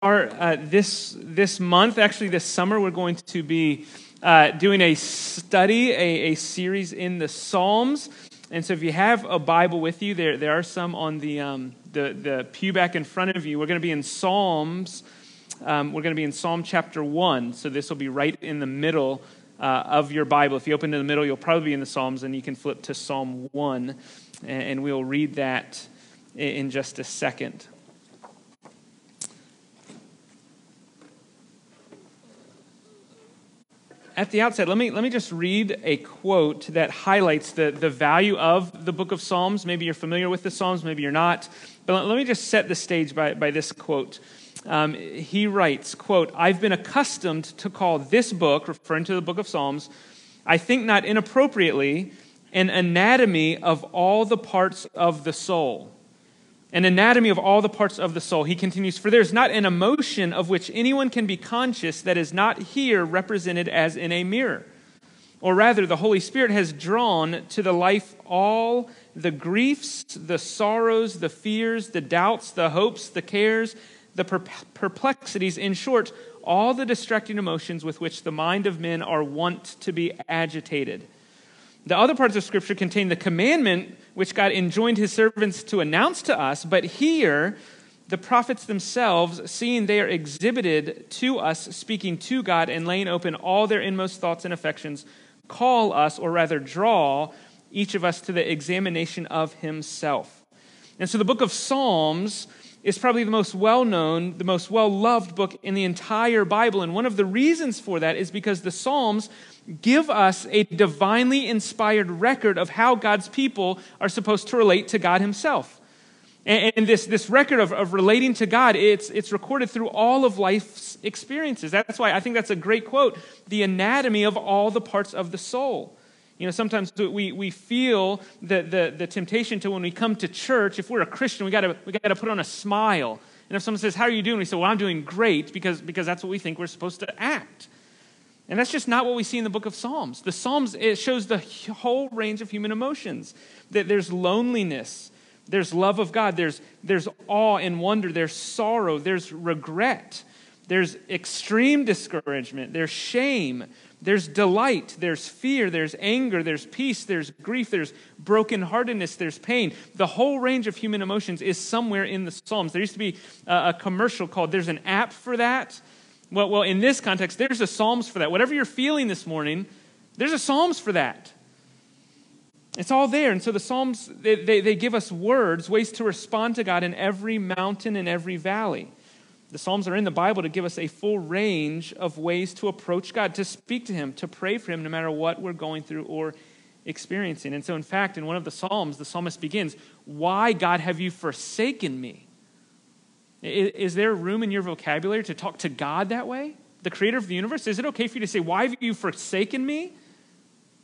uh, this this month, actually this summer, we're going to be uh, doing a study, a, a series in the Psalms. And so, if you have a Bible with you, there there are some on the um, the the pew back in front of you. We're going to be in Psalms. Um, we're going to be in Psalm chapter one. So this will be right in the middle uh, of your Bible. If you open to the middle, you'll probably be in the Psalms, and you can flip to Psalm one, and, and we'll read that in, in just a second. At the outset, let me, let me just read a quote that highlights the, the value of the book of Psalms. Maybe you're familiar with the Psalms, maybe you're not. But let, let me just set the stage by, by this quote. Um, he writes, quote, I've been accustomed to call this book, referring to the book of Psalms, I think not inappropriately, an anatomy of all the parts of the soul an anatomy of all the parts of the soul. He continues, For there is not an emotion of which anyone can be conscious that is not here represented as in a mirror. Or rather, the Holy Spirit has drawn to the life all the griefs, the sorrows, the fears, the doubts, the hopes, the cares, the perplexities, in short, all the distracting emotions with which the mind of men are wont to be agitated. The other parts of Scripture contain the commandment which God enjoined his servants to announce to us, but here, the prophets themselves, seeing they are exhibited to us, speaking to God and laying open all their inmost thoughts and affections, call us, or rather draw each of us to the examination of himself. And so the book of Psalms is probably the most well known, the most well loved book in the entire Bible. And one of the reasons for that is because the Psalms give us a divinely inspired record of how God's people are supposed to relate to God Himself. And, and this, this record of, of relating to God, it's, it's recorded through all of life's experiences. That's why I think that's a great quote the anatomy of all the parts of the soul. You know, sometimes we, we feel the, the, the temptation to when we come to church, if we're a Christian, we gotta, we gotta put on a smile. And if someone says, How are you doing? We say, Well, I'm doing great because, because that's what we think we're supposed to act. And that's just not what we see in the book of Psalms. The Psalms, it shows the whole range of human emotions. That there's loneliness, there's love of God, there's, there's awe and wonder, there's sorrow, there's regret, there's extreme discouragement, there's shame, there's delight, there's fear, there's anger, there's peace, there's grief, there's brokenheartedness, there's pain. The whole range of human emotions is somewhere in the Psalms. There used to be a, a commercial called There's an app for that. Well, well, in this context, there's a Psalms for that. Whatever you're feeling this morning, there's a Psalms for that. It's all there. And so the Psalms, they, they, they give us words, ways to respond to God in every mountain and every valley. The Psalms are in the Bible to give us a full range of ways to approach God, to speak to Him, to pray for Him, no matter what we're going through or experiencing. And so, in fact, in one of the Psalms, the psalmist begins, Why, God, have you forsaken me? Is there room in your vocabulary to talk to God that way? The creator of the universe? Is it okay for you to say, Why have you forsaken me?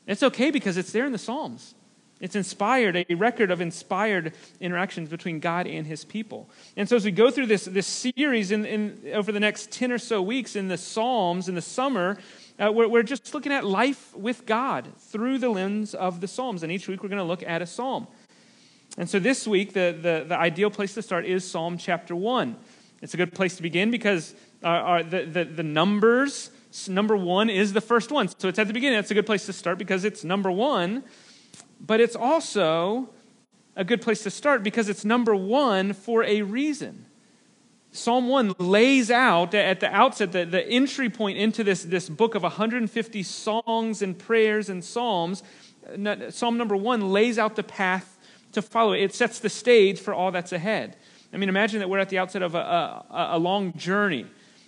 It's okay because it's there in the Psalms. It's inspired, a record of inspired interactions between God and his people. And so, as we go through this, this series in, in over the next 10 or so weeks in the Psalms in the summer, uh, we're, we're just looking at life with God through the lens of the Psalms. And each week we're going to look at a psalm. And so, this week, the, the, the ideal place to start is Psalm chapter 1. It's a good place to begin because uh, our, the, the, the numbers, number one is the first one. So, it's at the beginning. That's a good place to start because it's number one but it's also a good place to start because it's number one for a reason. Psalm 1 lays out at the outset the, the entry point into this, this book of 150 songs and prayers and psalms. Psalm number 1 lays out the path to follow. It sets the stage for all that's ahead. I mean, imagine that we're at the outset of a, a, a long journey,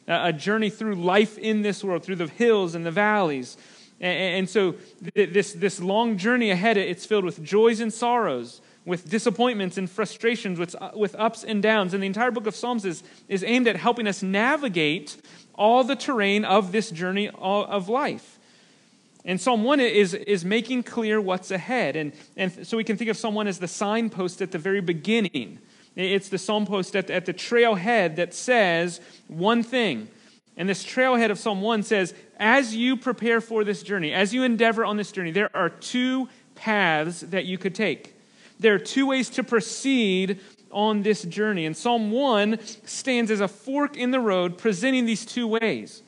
a journey through life in this world, through the hills and the valleys, and, so this, this long journey ahead, it's filled with joys and sorrows, with disappointments and frustrations, with, uh, with ups and downs. And the entire book of Psalms is, is aimed at helping us navigate all the terrain of this journey of life. And Psalm 1 is, is making clear what's ahead. And, and so we can think of Psalm 1 as the signpost at the very beginning. It's the signpost at, at the trailhead that says one thing and this trailhead of Psalm 1 says, as you prepare for this journey, as you endeavor on this journey, there are two paths that you could take. There are two ways to proceed on this journey. And Psalm 1 stands as a fork in the road, presenting these two ways.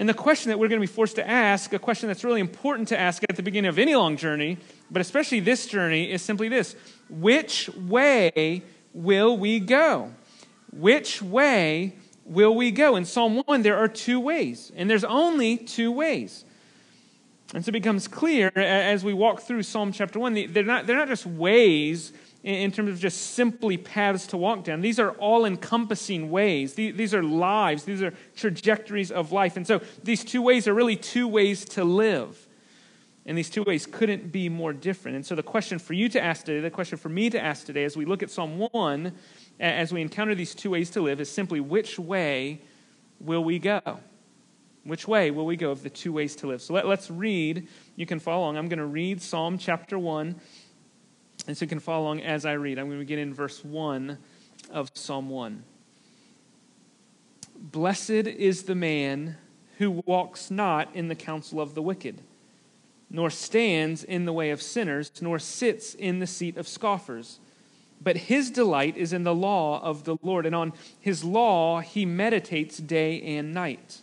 And the question that we're going to be forced to ask, a question that's really important to ask at the beginning of any long journey, but especially this journey, is simply this Which way will we go? Which way will we go? In Psalm 1, there are two ways, and there's only two ways. And so it becomes clear as we walk through Psalm chapter 1, they're not, they're not just ways in terms of just simply paths to walk down. These are all encompassing ways. These are lives, these are trajectories of life. And so these two ways are really two ways to live. And these two ways couldn't be more different. And so the question for you to ask today, the question for me to ask today as we look at Psalm 1, as we encounter these two ways to live, is simply which way will we go? Which way will we go of the two ways to live? So let, us read. You can follow along. I'm going to read Psalm chapter 1 and so you can follow along as I read. I'm going to begin in verse 1 of Psalm 1. Blessed is the man who walks not in the counsel of the wicked, nor stands in the way of sinners, nor sits in the seat of scoffers. But his delight is in the law of the Lord, and on his law he meditates day and night.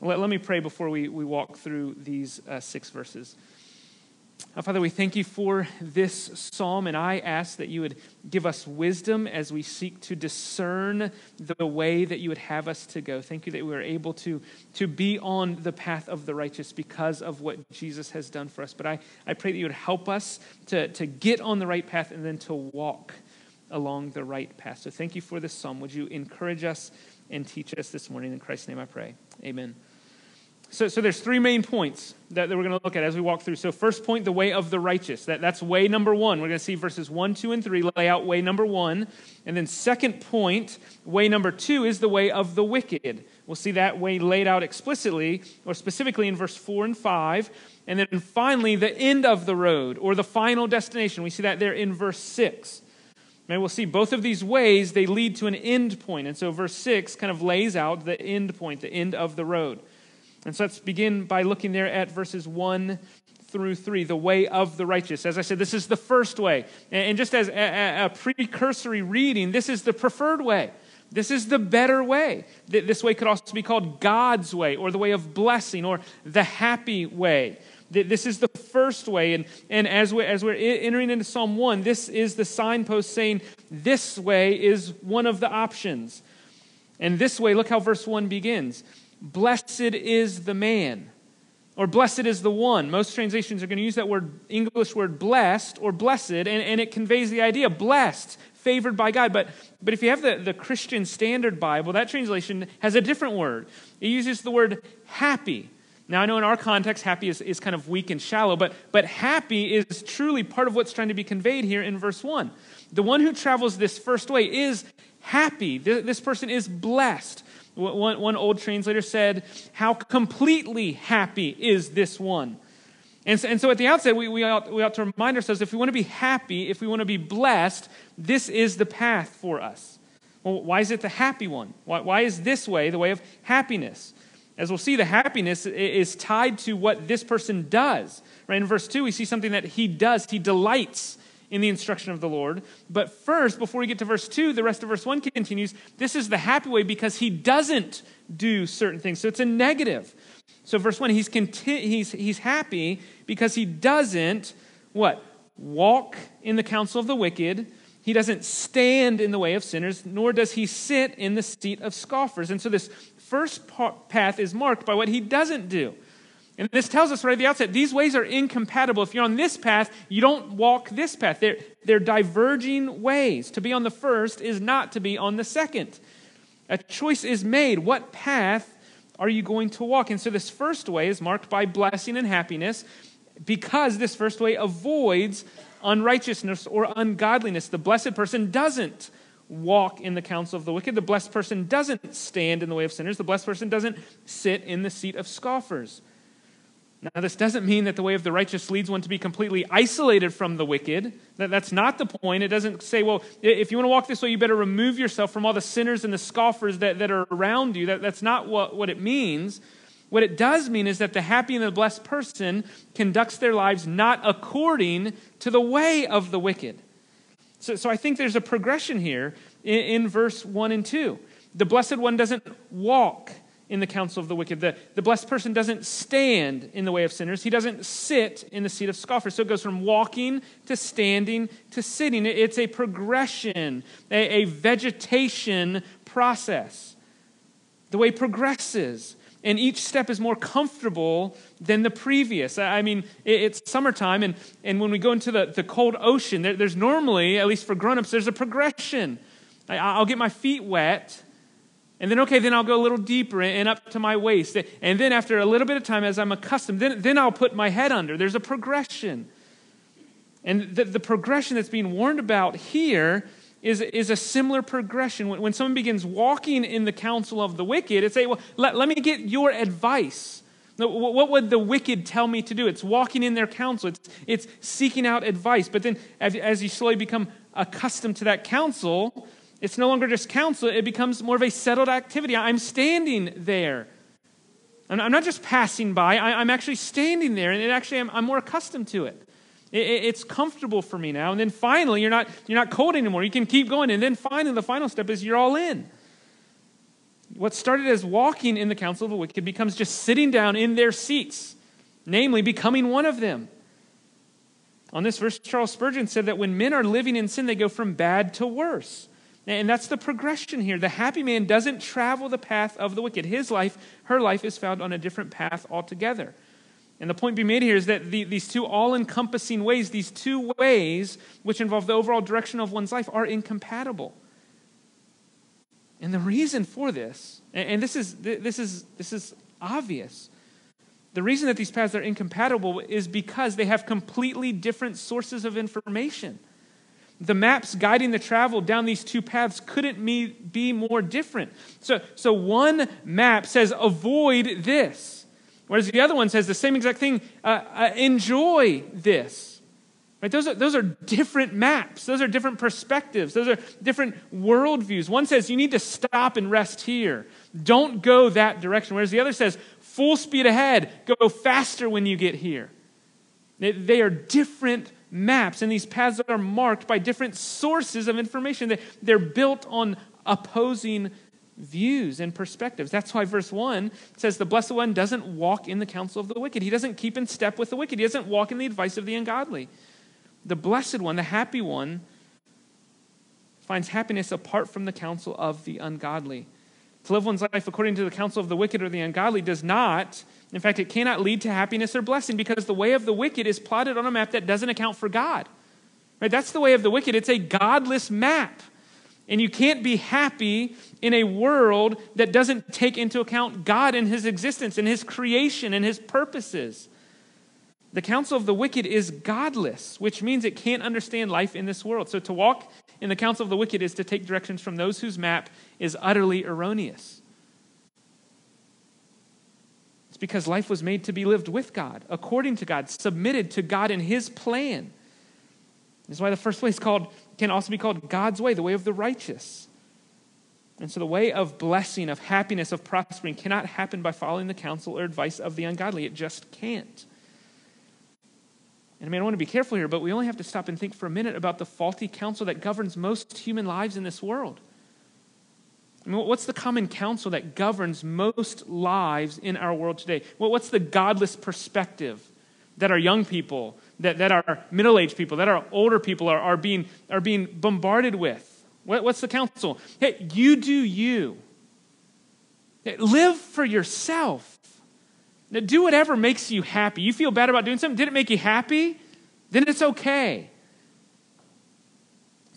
Let, let me pray before we, we walk through these uh, six verses. Father, we thank you for this psalm, and I ask that you would give us wisdom as we seek to discern the way that you would have us to go. Thank you that we are able to, to be on the path of the righteous because of what Jesus has done for us. But I, I pray that you would help us to, to get on the right path and then to walk along the right path. So thank you for this psalm. Would you encourage us and teach us this morning? In Christ's name I pray. Amen. So, so there's three main points that, that we're going to look at as we walk through. So first point, the way of the righteous. That, that's way number one. We're going to see verses one, two, and three lay out way number one. And then second point, way number two is the way of the wicked. We'll see that way laid out explicitly or specifically in verse four and five. And then finally, the end of the road or the final destination. We see that there in verse six. And we'll see both of these ways, they lead to an end point. And so verse 6 kind of lays out the end point, the end of the road. And so let's begin by looking there at verses 1 through 3, the way of the righteous. As I said, this is the first way. And just as a, precursory reading, this is the preferred way. This is the better way. This way could also be called God's way, or the way of blessing, or the happy way. This is the first way. And, and as, we, as we're entering into Psalm 1, this is the signpost saying this way is one of the options. And this way, look how verse 1 begins. Blessed is the man, or blessed is the one. Most translations are going to use that word, English word blessed or blessed, and, and it conveys the idea blessed, favored by God. But, but if you have the, the Christian Standard Bible, that translation has a different word. It uses the word happy. Now, I know in our context, happy is, is kind of weak and shallow, but, but happy is truly part of what's trying to be conveyed here in verse 1. The one who travels this first way is happy. This person is blessed. One, one old translator said, How completely happy is this one? And so, and so at the outset, we, we, ought, we ought to remind ourselves if we want to be happy, if we want to be blessed, this is the path for us. Well, why is it the happy one? Why, why is this way the way of happiness? As we'll see, the happiness is tied to what this person does. Right in verse 2, we see something that he does. He delights in the instruction of the Lord. But first, before we get to verse 2, the rest of verse 1 continues this is the happy way because he doesn't do certain things. So it's a negative. So, verse 1, he's, he's, he's happy because he doesn't, what? Walk in the counsel of the wicked. He doesn't stand in the way of sinners, nor does he sit in the seat of scoffers. And so, this first path is marked by what he doesn't do. And this tells us right at the outset these ways are incompatible. If you're on this path, you don't walk this path. They're, they're diverging ways. To be on the first is not to be on the second. A choice is made. What path are you going to walk? And so this first way is marked by blessing and happiness because this first way avoids unrighteousness or ungodliness. The blessed person doesn't walk in the counsel of the wicked. The blessed person doesn't stand in the way of sinners. The blessed person doesn't sit in the seat of scoffers. Now, this doesn't mean that the way of the righteous leads one to be completely isolated from the wicked. That's not the point. It doesn't say, well, if you want to walk this way, you better remove yourself from all the sinners and the scoffers that, that are around you. That, that's not what, what it means. What it does mean is that the happy and the blessed person conducts their lives not according to the way of the wicked. So, so I think there's a progression here in, in verse 1 and 2. The blessed one doesn't walk in the counsel of the wicked. The, the blessed person doesn't stand in the way of sinners. He doesn't sit in the seat of scoffers. So it goes from walking to standing to sitting. It's a progression, a, a vegetation process. The way progresses. And each step is more comfortable than the previous. I mean, it's summertime, and, and when we go into the, the cold ocean, there, there's normally, at least for grown-ups, there's a progression. I, I'll get my feet wet, and then, okay, then I'll go a little deeper and up to my waist. And then, after a little bit of time, as I'm accustomed, then, then I'll put my head under. There's a progression. And the, the progression that's being warned about here is, is a similar progression. When, when someone begins walking in the counsel of the wicked, it's say, well, let, let me get your advice. What would the wicked tell me to do? It's walking in their counsel, it's, it's seeking out advice. But then, as, as you slowly become accustomed to that counsel, it's no longer just counsel, it becomes more of a settled activity. I'm standing there. I'm not just passing by, I'm actually standing there, and it actually, I'm, more accustomed to it. It's comfortable for me now. And then finally, you're not, you're not cold anymore. You can keep going. And then finally, the final step is you're all in. What started as walking in the counsel of the wicked becomes just sitting down in their seats, namely, becoming one of them. On this verse, Charles Spurgeon said that when men are living in sin, they go from bad to worse. And that's the progression here. The happy man doesn't travel the path of the wicked. His life, her life, is found on a different path altogether. And the point being made here is that the, these two all encompassing ways, these two ways which involve the overall direction of one's life, are incompatible. And the reason for this, and this is, this is, this is obvious, the reason that these paths are incompatible is because they have completely different sources of information the maps guiding the travel down these two paths couldn't be more different. So, so one map says, avoid this, whereas the other one says the same exact thing, uh, uh, enjoy this. Right? Those, are, those are different maps. Those are different perspectives. Those are different worldviews. One says you need to stop and rest here. Don't go that direction. Whereas the other says full speed ahead. Go faster when you get here. They, they are different maps, and these paths are marked by different sources of information. They're built on opposing views and perspectives. That's why verse 1 says the blessed one doesn't walk in the counsel of the wicked. He doesn't keep in step with the wicked. He doesn't walk in the advice of the ungodly. The blessed one, the happy one, finds happiness apart from the counsel of the ungodly. To live one's life according to the counsel of the wicked or the ungodly does not in fact, it cannot lead to happiness or blessing because the way of the wicked is plotted on a map that doesn't account for God. Right? That's the way of the wicked. It's a godless map. And you can't be happy in a world that doesn't take into account God and his existence and his creation and his purposes. The counsel of the wicked is godless, which means it can't understand life in this world. So to walk in the counsel of the wicked is to take directions from those whose map is utterly erroneous. Because life was made to be lived with God, according to God, submitted to God and His plan. This is why the first way is called, can also be called God's way, the way of the righteous. And so the way of blessing, of happiness, of prospering cannot happen by following the counsel or advice of the ungodly. It just can't. And I mean, I want to be careful here, but we only have to stop and think for a minute about the faulty counsel that governs most human lives in this world. What's the common counsel that governs most lives in our world today? What's the godless perspective that our young people, that, that our middle aged people, that our older people are, are, being, are being bombarded with? What, what's the counsel? Hey, you do you. Hey, live for yourself. Now, do whatever makes you happy. You feel bad about doing something, did it make you happy? Then it's okay.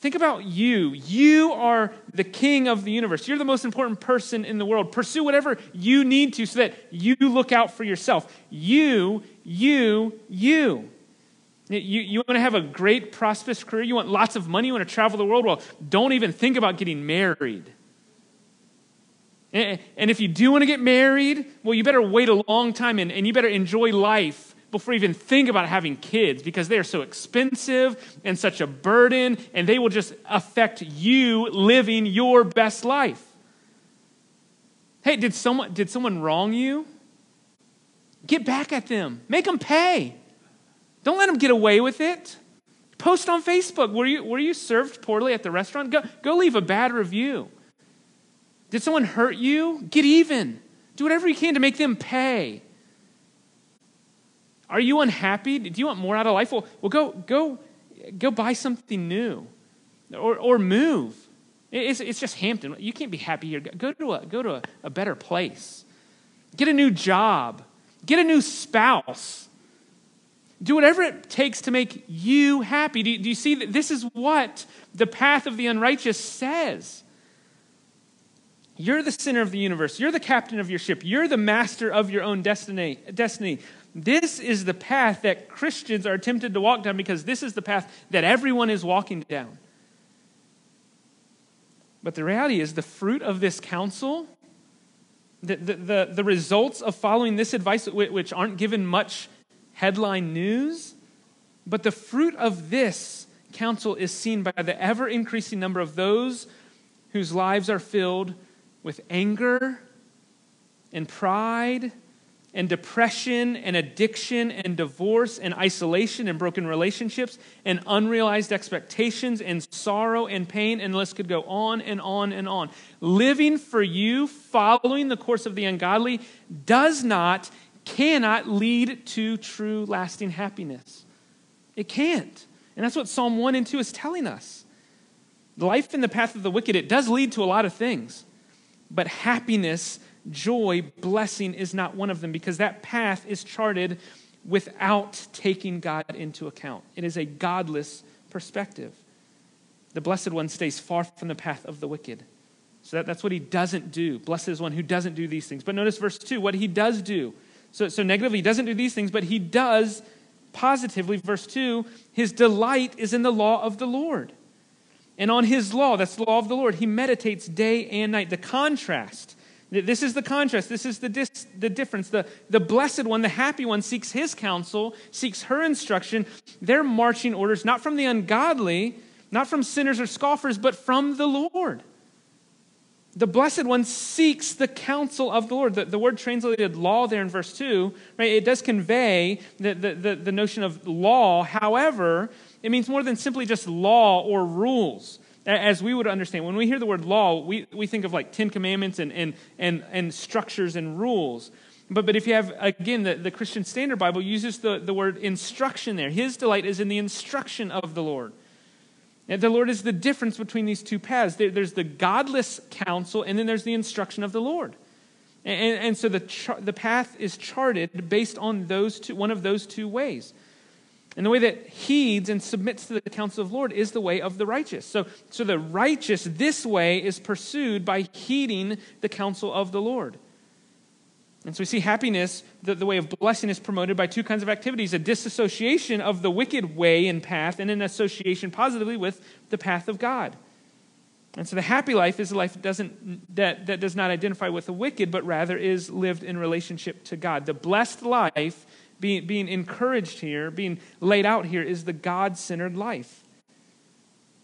Think about you. You are the king of the universe. You're the most important person in the world. Pursue whatever you need to so that you look out for yourself. You, you, you. You, you want to have a great, prosperous career? You want lots of money? You want to travel the world? Well, don't even think about getting married. And if you do want to get married, well, you better wait a long time and, and you better enjoy life before even think about having kids because they are so expensive and such a burden, and they will just affect you living your best life. Hey, did someone, did someone wrong you? Get back at them, make them pay. Don't let them get away with it. Post on Facebook. Were you, were you served poorly at the restaurant? Go, go leave a bad review. Did someone hurt you? Get even. Do whatever you can to make them pay. Are you unhappy? Do you want more out of life? Well, well go, go, go buy something new or, or move. It's, it's just Hampton. You can't be happy here. Go to, a, go to a, a better place. Get a new job. Get a new spouse. Do whatever it takes to make you happy. Do you, do you see that this is what the path of the unrighteous says? You're the center of the universe. You're the captain of your ship. You're the master of your own destiny. destiny. This is the path that Christians are tempted to walk down because this is the path that everyone is walking down. But the reality is, the fruit of this counsel, the, the, the, the results of following this advice, which aren't given much headline news, but the fruit of this counsel is seen by the ever increasing number of those whose lives are filled with anger and pride and depression and addiction and divorce and isolation and broken relationships and unrealized expectations and sorrow and pain, and the list could go on and on and on. Living for you, following the course of the ungodly, does not cannot lead to true lasting happiness. It can't. And that's what Psalm 1 and 2 is telling us. Life in the path of the wicked, it does lead to a lot of things. But happiness, joy, blessing is not one of them because that path is charted without taking God into account. It is a godless perspective. The blessed one stays far from the path of the wicked. So that, that's what he doesn't do. Blessed is one who doesn't do these things. But notice verse 2 what he does do. So, so negatively, he doesn't do these things, but he does positively. Verse 2 his delight is in the law of the Lord. And on his law, that's the law of the Lord, he meditates day and night. The contrast. This is the contrast. This is the, dis, the difference. The, the blessed one, the happy one, seeks his counsel, seeks her instruction. Their marching orders not from the ungodly, not from sinners or scoffers, but from the Lord. The blessed one seeks the counsel of the Lord. The, the, word translated law there in verse 2, right, it does convey the, the, the, the notion of law. However, it means more than simply just law or rules as we would understand. When we hear the word law, we, we think of like Ten Commandments and, and, and, and structures and rules. But, but if you have, again, the, the Christian Standard Bible uses the, the word instruction there. His delight is in the instruction of the Lord. And the Lord is the difference between these two paths. There, there's the godless counsel, and then there's the instruction of the Lord. And, and so the, char- the path is charted based on those two, one of those two ways. And the way that heeds and submits to the counsel of the Lord is the way of the righteous. So, so the righteous, this way, is pursued by heeding the counsel of the Lord. And so we see happiness, the, the way of blessing, is promoted by two kinds of activities a disassociation of the wicked way and path, and an association positively with the path of God. And so the happy life is a life that, doesn't, that, that does not identify with the wicked, but rather is lived in relationship to God. The blessed life being, being encouraged here, being laid out here, is the God centered life.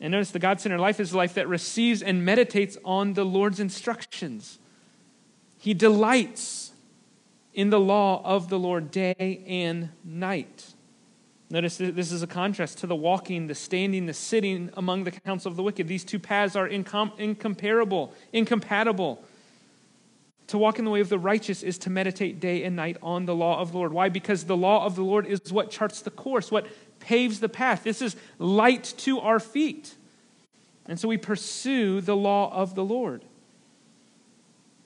And notice the God centered life is a life that receives and meditates on the Lord's instructions. He delights in the law of the Lord day and night. Notice this is a contrast to the walking, the standing, the sitting among the counsel of the wicked. These two paths are incom- incomparable, incompatible. To walk in the way of the righteous is to meditate day and night on the law of the Lord. Why? Because the law of the Lord is what charts the course, what paves the path. This is light to our feet. And so we pursue the law of the Lord.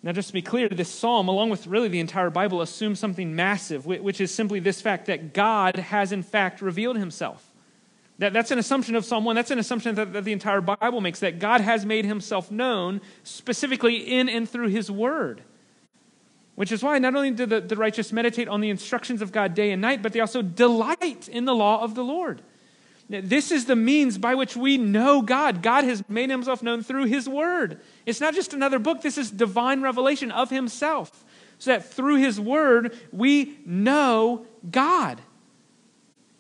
Now, just to be clear, this psalm, along with really the entire Bible, assumes something massive, which is simply this fact that God has, in fact, revealed himself. That, that's an assumption of Psalm 1. That's an assumption that, that the entire Bible makes, that God has made himself known specifically in and through his word. Which is why not only do the, the righteous meditate on the instructions of God day and night, but they also delight in the law of the Lord. This is the means by which we know God. God has made himself known through his word. It's not just another book, this is divine revelation of himself. So that through his word, we know God.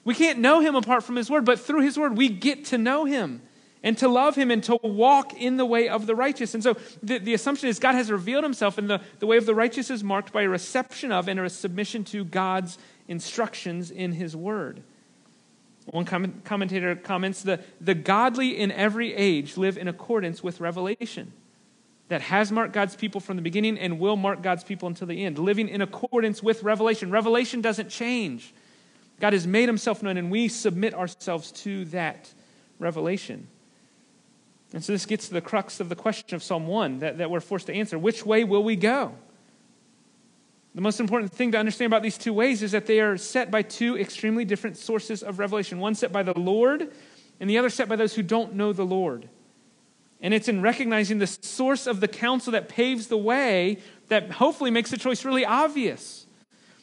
We can't know him apart from his word, but through his word, we get to know him and to love him and to walk in the way of the righteous. And so the, the assumption is God has revealed himself, and the, the way of the righteous is marked by a reception of and a submission to God's instructions in his word. One commentator comments the, the godly in every age live in accordance with revelation that has marked God's people from the beginning and will mark God's people until the end, living in accordance with revelation. Revelation doesn't change. God has made himself known, and we submit ourselves to that revelation. And so this gets to the crux of the question of Psalm 1 that, that we're forced to answer. Which way will we go? The most important thing to understand about these two ways is that they are set by two extremely different sources of revelation one set by the Lord, and the other set by those who don't know the Lord. And it's in recognizing the source of the counsel that paves the way that hopefully makes the choice really obvious.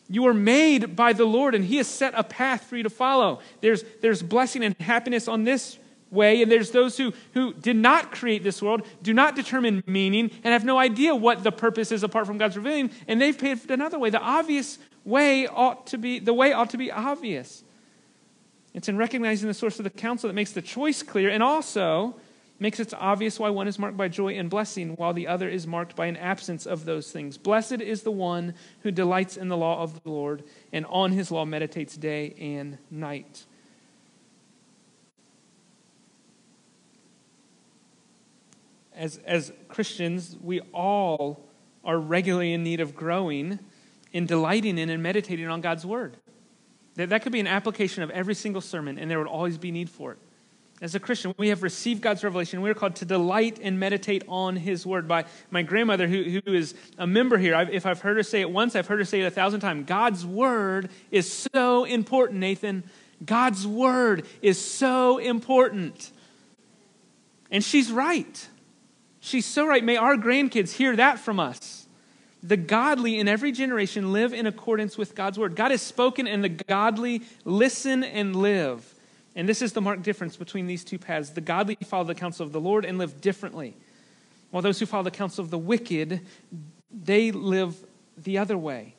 You are made by the Lord, and He has set a path for you to follow. There's, there's blessing and happiness on this way, and there's those who, who did not create this world, do not determine meaning, and have no idea what the purpose is apart from God's revealing, and they've paved another way. The obvious way ought to be, the way ought to be obvious. It's in recognizing the source of the counsel that makes the choice clear, and also makes it obvious why one is marked by joy and blessing, while the other is marked by an absence of those things. Blessed is the one who delights in the law of the Lord, and on his law meditates day and night. As, as Christians, we all are regularly in need of growing in delighting in and meditating on God's word. That, that could be an application of every single sermon, and there would always be need for it. As a Christian, we have received God's revelation. We are called to delight and meditate on His Word. By my grandmother, who, who is a member here, I've, if I've heard her say it once, I've heard her say it a thousand times. God's Word is so important, Nathan. God's Word is so important. And she's right. She's so right. May our grandkids hear that from us. The godly in every generation live in accordance with God's word. God has spoken, and the godly listen and live. And this is the marked difference between these two paths. The godly follow the counsel of the Lord and live differently, while those who follow the counsel of the wicked, they live the other way.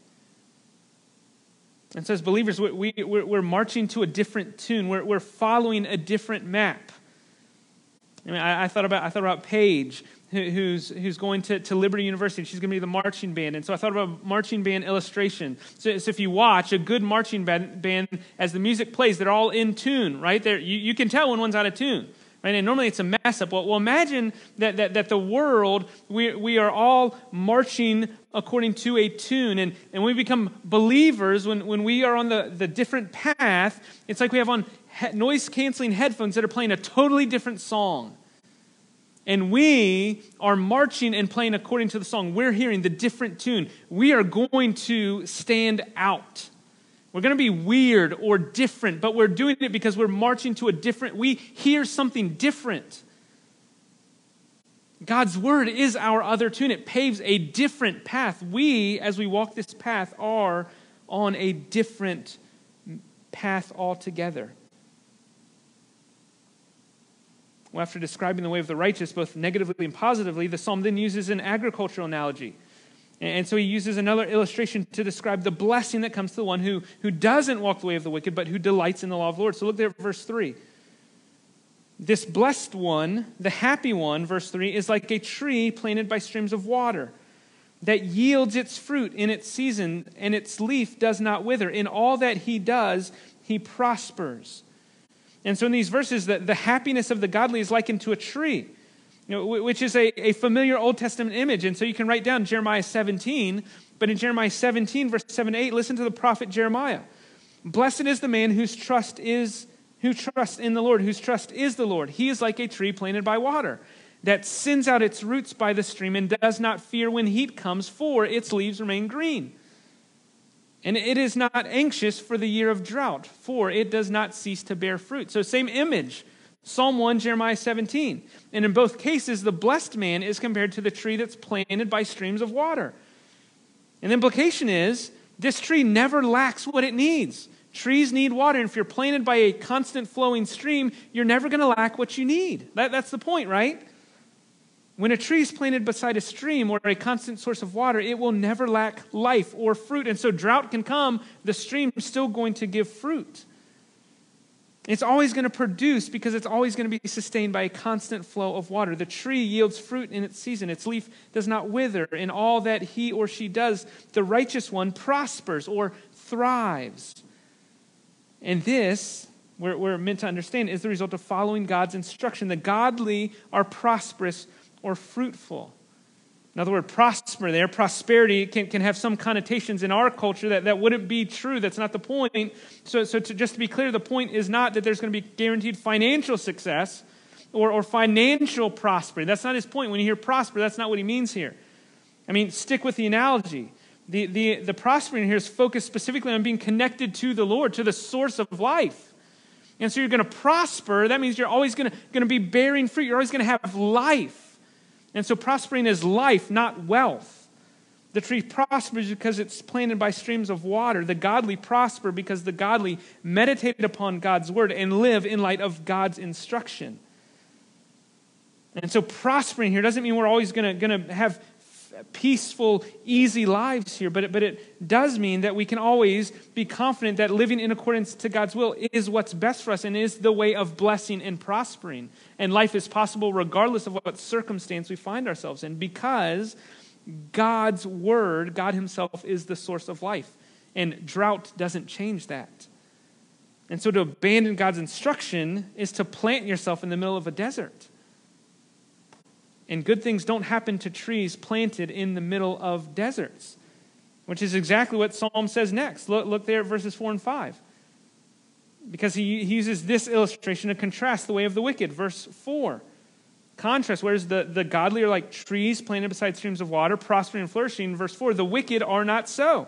And so, as believers, we, we, we're marching to a different tune, we're, we're following a different map. I mean, I, I, thought about I thought about Paige, who, who's who's going to, to Liberty University. She's going to be the marching band, and so I thought about marching band illustration. So, so if you watch a good marching band, band, as the music plays, they're all in tune, right? There, you, you can tell when one's out of tune. Right? And normally it's a mess up. Well, imagine that, that, that the world, we, we are all marching according to a tune. And, and we become believers when, when we are on the, the different path. It's like we have on noise canceling headphones that are playing a totally different song. And we are marching and playing according to the song. We're hearing the different tune. We are going to stand out. We're going to be weird or different, but we're doing it because we're marching to a different, we hear something different. God's word is our other tune. It paves a different path. We, as we walk this path, are on a different path altogether. Well, after describing the way of the righteous, both negatively and positively, the psalm then uses an agricultural analogy. And so he uses another illustration to describe the blessing that comes to the one who, who doesn't walk the way of the wicked, but who delights in the law of the Lord. So look there at verse 3. This blessed one, the happy one, verse 3, is like a tree planted by streams of water that yields its fruit in its season, and its leaf does not wither. In all that he does, he prospers. And so in these verses, the, the happiness of the godly is likened to a tree, you know, which is a, a familiar Old Testament image. And so you can write down Jeremiah 17, but in Jeremiah 17, verse 7 8, listen to the prophet Jeremiah. Blessed is the man whose trust is who trusts in the Lord, whose trust is the Lord. He is like a tree planted by water that sends out its roots by the stream and does not fear when heat comes, for its leaves remain green. And it is not anxious for the year of drought, for it does not cease to bear fruit. So, same image. Psalm 1, Jeremiah 17. And in both cases, the blessed man is compared to the tree that's planted by streams of water. And the implication is this tree never lacks what it needs. Trees need water, and if you're planted by a constant flowing stream, you're never going to lack what you need. That, that's the point, right? When a tree is planted beside a stream or a constant source of water, it will never lack life or fruit. And so drought can come, the stream is still going to give fruit. It's always going to produce because it's always going to be sustained by a constant flow of water. The tree yields fruit in its season, its leaf does not wither. In all that he or she does, the righteous one prospers or thrives. And this, we're, meant to understand, is the result of following God's instruction. The godly are prosperous or fruitful. Another word, prosper there, prosperity can, can have some connotations in our culture that, that wouldn't be true. That's not the point. So, so to, just to be clear, the point is not that there's going to be guaranteed financial success or, or financial prosperity. That's not his point. When you hear prosper, that's not what he means here. I mean, stick with the analogy. The, the, the prospering here is focused specifically on being connected to the Lord, to the source of life. And so you're going to prosper. That means you're always going to, going to be bearing fruit. You're always going to have life. And so prospering is life, not wealth. The tree prospers because it's planted by streams of water. The godly prosper because the godly meditate upon God's word and live in light of God's instruction. And so prospering here doesn't mean we're always going to have peaceful, easy lives here, but it, but it does mean that we can always be confident that living in accordance to God's will is what's best for us and is the way of blessing and prospering. And life is possible regardless of what circumstance we find ourselves in because God's word, God Himself, is the source of life. And drought doesn't change that. And so to abandon God's instruction is to plant yourself in the middle of a desert. And good things don't happen to trees planted in the middle of deserts, which is exactly what Psalm says next. Look, look there at verses 4 and 5. Because he, he uses this illustration to contrast the way of the wicked. Verse 4 contrast, whereas the, the godly are like trees planted beside streams of water, prospering and flourishing. Verse 4 the wicked are not so.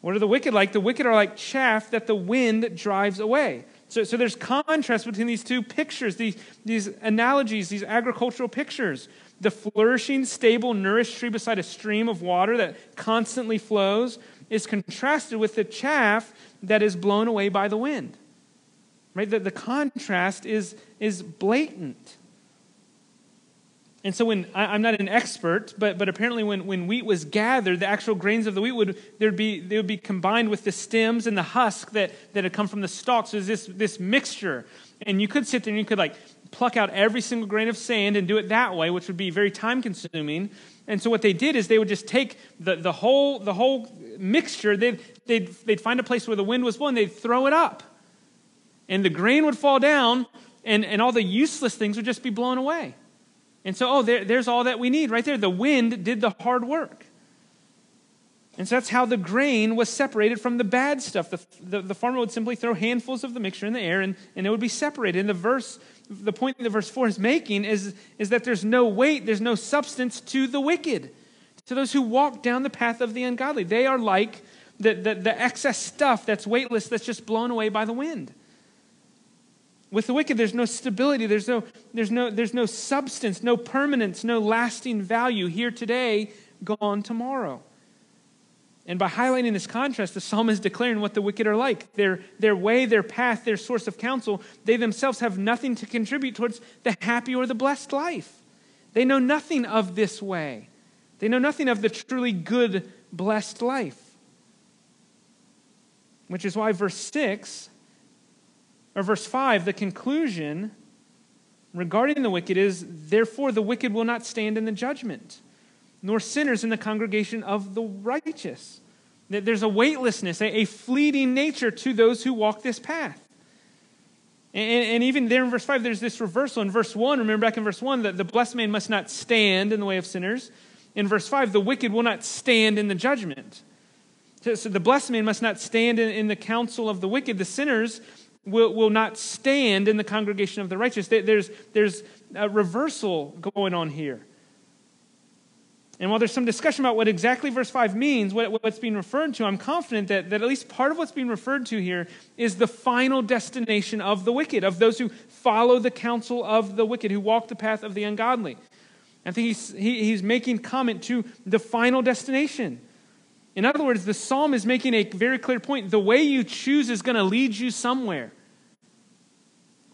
What are the wicked like? The wicked are like chaff that the wind drives away. So, so there's contrast between these two pictures, these, these analogies, these agricultural pictures. The flourishing, stable, nourished tree beside a stream of water that constantly flows is contrasted with the chaff that is blown away by the wind. Right? The, the contrast is, is blatant. And so when I, am not an expert, but, but apparently when, when wheat was gathered, the actual grains of the wheat would there'd be they would be combined with the stems and the husk that, that had come from the stalks. So this this mixture. And you could sit there and you could like pluck out every single grain of sand and do it that way, which would be very time consuming. And so what they did is they would just take the, the whole the whole mixture, they'd, they'd, they'd find a place where the wind was blowing, they'd throw it up. And the grain would fall down, and, and all the useless things would just be blown away. And so, oh, there, there's all that we need right there. The wind did the hard work. And so that's how the grain was separated from the bad stuff. The, the, the, farmer would simply throw handfuls of the mixture in the air and, and it would be separated. And the verse, the point that verse 4 is making is, is that there's no weight, there's no substance to the wicked, to those who walk down the path of the ungodly. They are like the, the, the excess stuff that's weightless, that's just blown away by the wind. With the wicked, there's no stability, there's no, there's, no, there's no substance, no permanence, no lasting value here today, gone tomorrow. And by highlighting this contrast, the psalm is declaring what the wicked are like. Their, their way, their path, their source of counsel, they themselves have nothing to contribute towards the happy or the blessed life. They know nothing of this way. They know nothing of the truly good, blessed life. Which is why verse 6 or verse 5, the conclusion regarding the wicked is therefore the wicked will not stand in the judgment, nor sinners in the congregation of the righteous. There's a weightlessness, a, fleeting nature to those who walk this path. And, even there in verse 5, there's this reversal. In verse 1, remember back in verse 1, that the blessed man must not stand in the way of sinners. In verse 5, the wicked will not stand in the judgment. So, the blessed man must not stand in the counsel of the wicked. The sinners will, will not stand in the congregation of the righteous. There's, there's a reversal going on here. And while there's some discussion about what exactly verse 5 means, what, what's being referred to, I'm confident that, that at least part of what's being referred to here is the final destination of the wicked, of those who follow the counsel of the wicked, who walk the path of the ungodly. I think he's, he, he's making comment to the final destination In other words, the psalm is making a very clear point. The way you choose is going to lead you somewhere.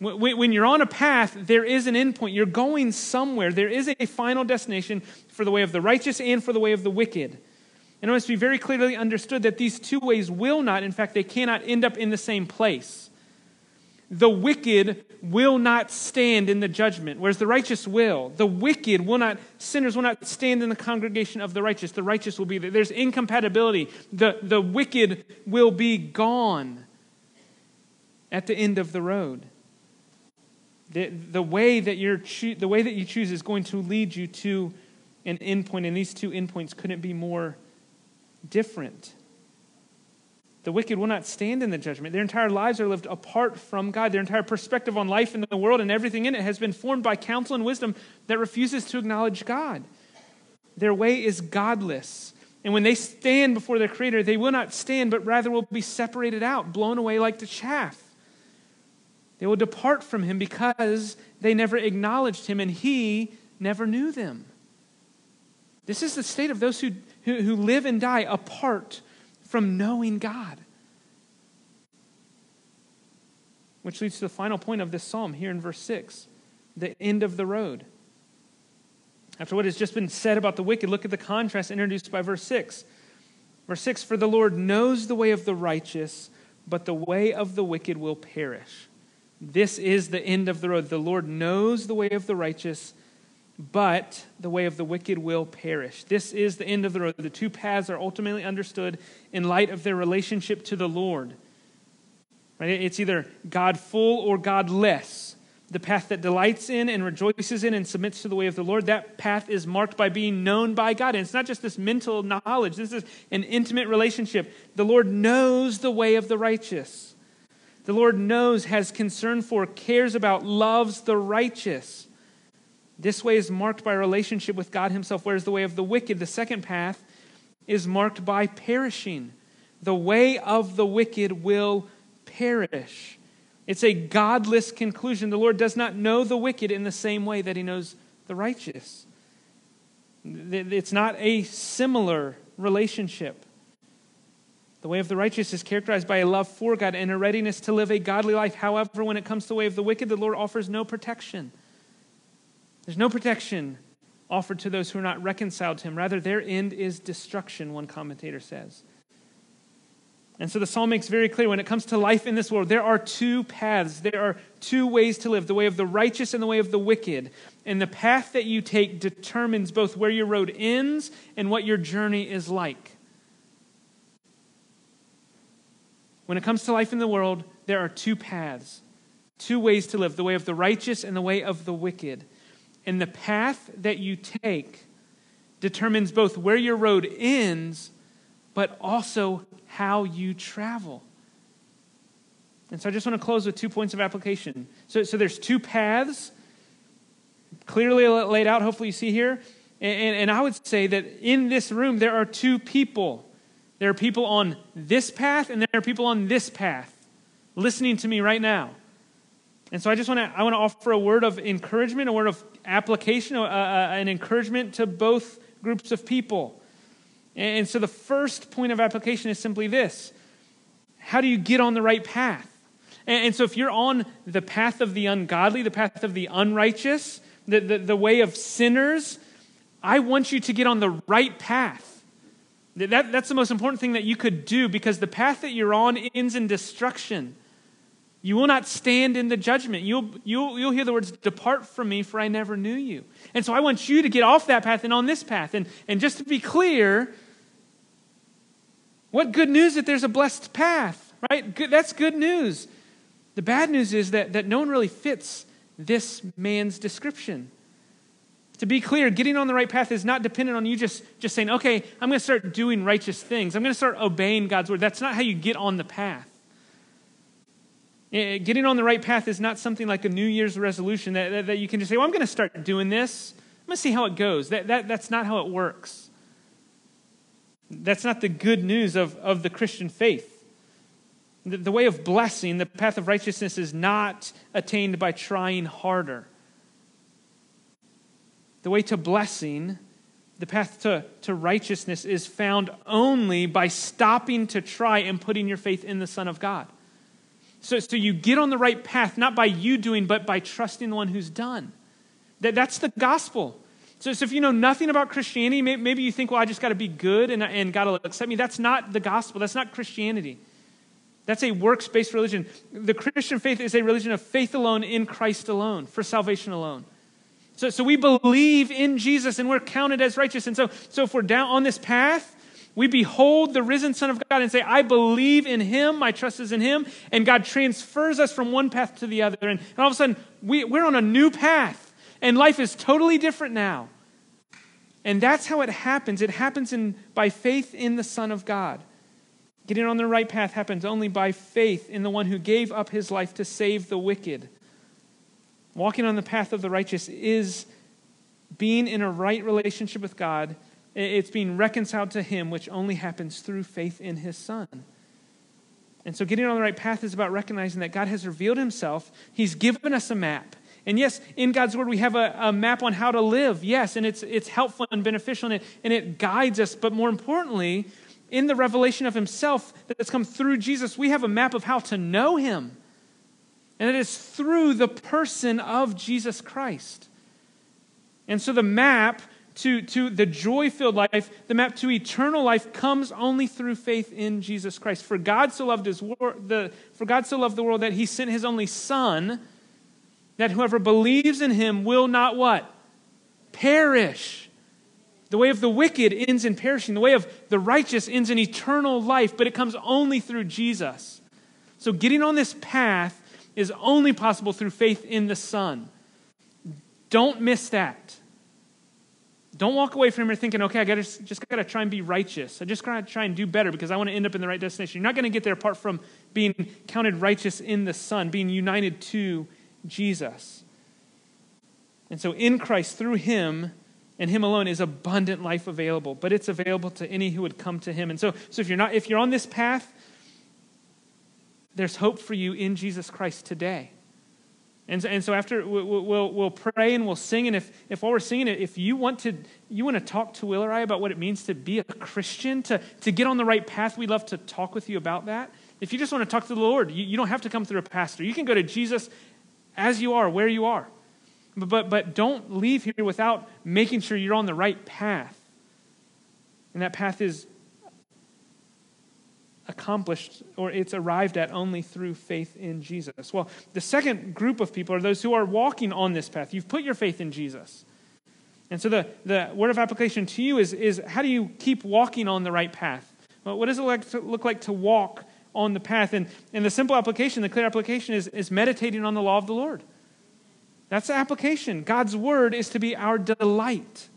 When you're on a path, there is an endpoint. You're going somewhere. There is a final destination for the way of the righteous and for the way of the wicked. And it must be very clearly understood that these two ways will not, in fact, they cannot end up in the same place. The wicked will not stand in the judgment, whereas the righteous will. The wicked will not, sinners will not stand in the congregation of the righteous. The righteous will be there. There's incompatibility. The, the wicked will be gone at the end of the road. The, the, way that you're cho- the way that you choose is going to lead you to an endpoint, and these two endpoints couldn't be more different. The wicked will not stand in the judgment. Their entire lives are lived apart from God. Their entire perspective on life and the world and everything in it has been formed by counsel and wisdom that refuses to acknowledge God. Their way is godless. And when they stand before their Creator, they will not stand, but rather will be separated out, blown away like the chaff. They will depart from Him because they never acknowledged Him and He never knew them. This is the state of those who who, who live and die apart from knowing God. Which leads to the final point of this psalm here in verse 6 the end of the road. After what has just been said about the wicked, look at the contrast introduced by verse 6. Verse 6 For the Lord knows the way of the righteous, but the way of the wicked will perish. This is the end of the road. The Lord knows the way of the righteous, but the way of the wicked will perish. This is the end of the road. The two paths are ultimately understood in light of their relationship to the Lord. Right? It's either God full or God less. The path that delights in and rejoices in and submits to the way of the Lord, that path is marked by being known by God. And it's not just this mental knowledge, this is an intimate relationship. The Lord knows the way of the righteous. The Lord knows, has concern for, cares about, loves the righteous. This way is marked by relationship with God Himself, whereas the way of the wicked, the second path, is marked by perishing. The way of the wicked will perish. It's a godless conclusion. The Lord does not know the wicked in the same way that He knows the righteous. It's not a similar relationship. The way of the righteous is characterized by a love for God and a readiness to live a godly life. However, when it comes to the way of the wicked, the Lord offers no protection. There's no protection offered to those who are not reconciled to him. Rather, their end is destruction, one commentator says. And so the psalm makes very clear when it comes to life in this world, there are two paths. There are two ways to live the way of the righteous and the way of the wicked. And the path that you take determines both where your road ends and what your journey is like. When it comes to life in the world, there are two paths, two ways to live the way of the righteous and the way of the wicked. And the path that you take determines both where your road ends, but also how you travel. And so I just want to close with two points of application. So, so there's two paths clearly laid out, hopefully you see here. And, and I would say that in this room, there are two people. There are people on this path, and there are people on this path listening to me right now. And so I just want to I want to offer a word of encouragement, a word of application, uh, uh, an encouragement to both groups of people. And so the first point of application is simply this: How do you get on the right path? And so if you're on the path of the ungodly, the path of the unrighteous, the, the, the way of sinners, I want you to get on the right path. That, that's the most important thing that you could do because the path that you're on ends in destruction. You will not stand in the judgment. You'll, you'll, you'll hear the words, Depart from me, for I never knew you. And so I want you to get off that path and on this path. And, and just to be clear, what good news that there's a blessed path, right? Good, that's good news. The bad news is that, that no one really fits this man's description. To be clear, getting on the right path is not dependent on you just, just saying, okay, I'm going to start doing righteous things. I'm going to start obeying God's word. That's not how you get on the path. Eh, getting on the right path is not something like a New Year's resolution that, that, that you can just say, well, I'm going to start doing this. I'm going to see how it goes. That, that, that's not how it works. That's not the good news of, of the Christian faith. The, the way of blessing, the path of righteousness, is not attained by trying harder. The way to blessing The path to, to righteousness is found only by stopping to try and putting your faith in the Son of God. So, so you get on the right path, not by you doing, but by trusting the one who's done. That, that's the gospel. So, so if you know nothing about Christianity, maybe you think, well, I just got to be good and, and God will accept me. That's not the gospel. That's not Christianity. That's a works based religion. The Christian faith is a religion of faith alone in Christ alone, for salvation alone. So, so we believe in Jesus and we're counted as righteous. And so, so if we're down on this path, we behold the risen Son of God and say, I believe in him, my trust is in him, and God transfers us from one path to the other. And, and all of a sudden, we, we're on a new path, and life is totally different now. And that's how it happens. It happens in, by faith in the Son of God. Getting on the right path happens only by faith in the one who gave up his life to save the wicked. Walking on the path of the righteous is being in a right relationship with God. It's being reconciled to Him, which only happens through faith in His Son. And so, getting on the right path is about recognizing that God has revealed Himself. He's given us a map. And yes, in God's Word, we have a, a map on how to live. Yes, and it's, it's helpful and beneficial, and it, and it guides us. But more importantly, in the revelation of Himself that's come through Jesus, we have a map of how to know Him. And it is through the person of Jesus Christ. And so the map to, to the joy filled life, the map to eternal life, comes only through faith in Jesus Christ. For God so loved his wor- the, for God so loved the world that he sent his only Son, that whoever believes in him will not what? Perish. The way of the wicked ends in perishing. The way of the righteous ends in eternal life, but it comes only through Jesus. So getting on this path is only possible through faith in the Son. Don't miss that. Don't walk away from here thinking, okay, I gotta, just got to try and be righteous. I just got to try and do better because I want to end up in the right destination. You're not going to get there apart from being counted righteous in the Son, being united to Jesus. And so in Christ, through Him and Him alone, is abundant life available. But it's available to any who would come to Him. And so, so if you're not, if you're on this path, there's hope for you in Jesus Christ today. And so, and so after we'll, we'll, pray and we'll sing, and if, if while we're singing it, if you want to you want to talk to Will or I about what it means to be a Christian, to, to get on the right path, we'd love to talk with you about that. If you just want to talk to the Lord, you, you don't have to come through a pastor. You can go to Jesus as you are, where you are. But, but, but don't leave here without making sure you're on the right path. And that path is accomplished or it's arrived at only through faith in Jesus. Well, the second group of people are those who are walking on this path. You've put your faith in Jesus. And so the, the word of application to you is, is how do you keep walking on the right path? Well, what does it like to, look like to walk on the path? And, and the simple application, the clear application is, is meditating on the law of the Lord. That's the application. God's word is to be our delight.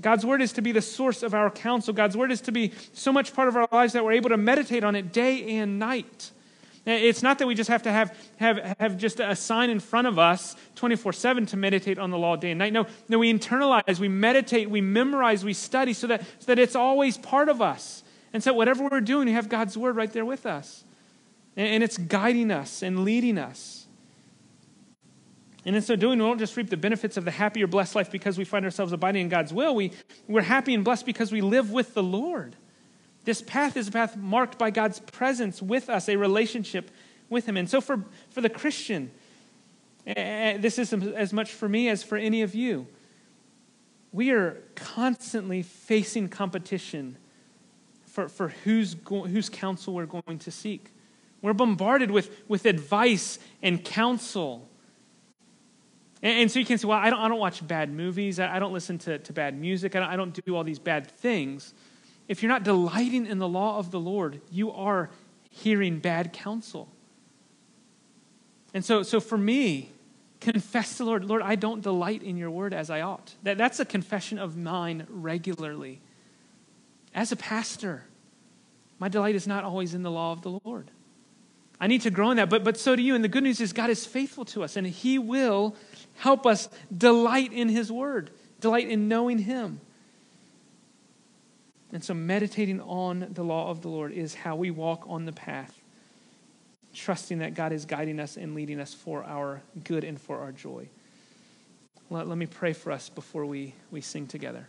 God's word is to be the source of our counsel. God's word is to be so much part of our lives that we're able to meditate on it day and night. It's not that we just have to have, have, have just a sign in front of us 24 7 to meditate on the law day and night. No, no, we internalize, we meditate, we memorize, we study so that, so that it's always part of us. And so, whatever we're doing, we have God's word right there with us. And, and it's guiding us and leading us. And in so doing, we don't just reap the benefits of the happier, blessed life because we find ourselves abiding in God's will. We, we're happy and blessed because we live with the Lord. This path is a path marked by God's presence with us, a relationship with Him. And so for, for the Christian, eh, eh, this is as much for me as for any of you. We are constantly facing competition for, for whose, whose counsel we're going to seek. We're bombarded with, with advice and counsel and, and, so you can say, well, I don't, I don't watch bad movies. I, I don't listen to, to bad music. I don't, I don't do all these bad things. If you're not delighting in the law of the Lord, you are hearing bad counsel. And so, so for me, confess to the Lord, Lord, I don't delight in your word as I ought. That, that's a confession of mine regularly. As a pastor, my delight is not always in the law of the Lord. I need to grow in that, but, but so do you. And the good news is God is faithful to us, and He will help us delight in His Word, delight in knowing Him. And so, meditating on the law of the Lord is how we walk on the path, trusting that God is guiding us and leading us for our good and for our joy. Let, let me pray for us before we, we sing together.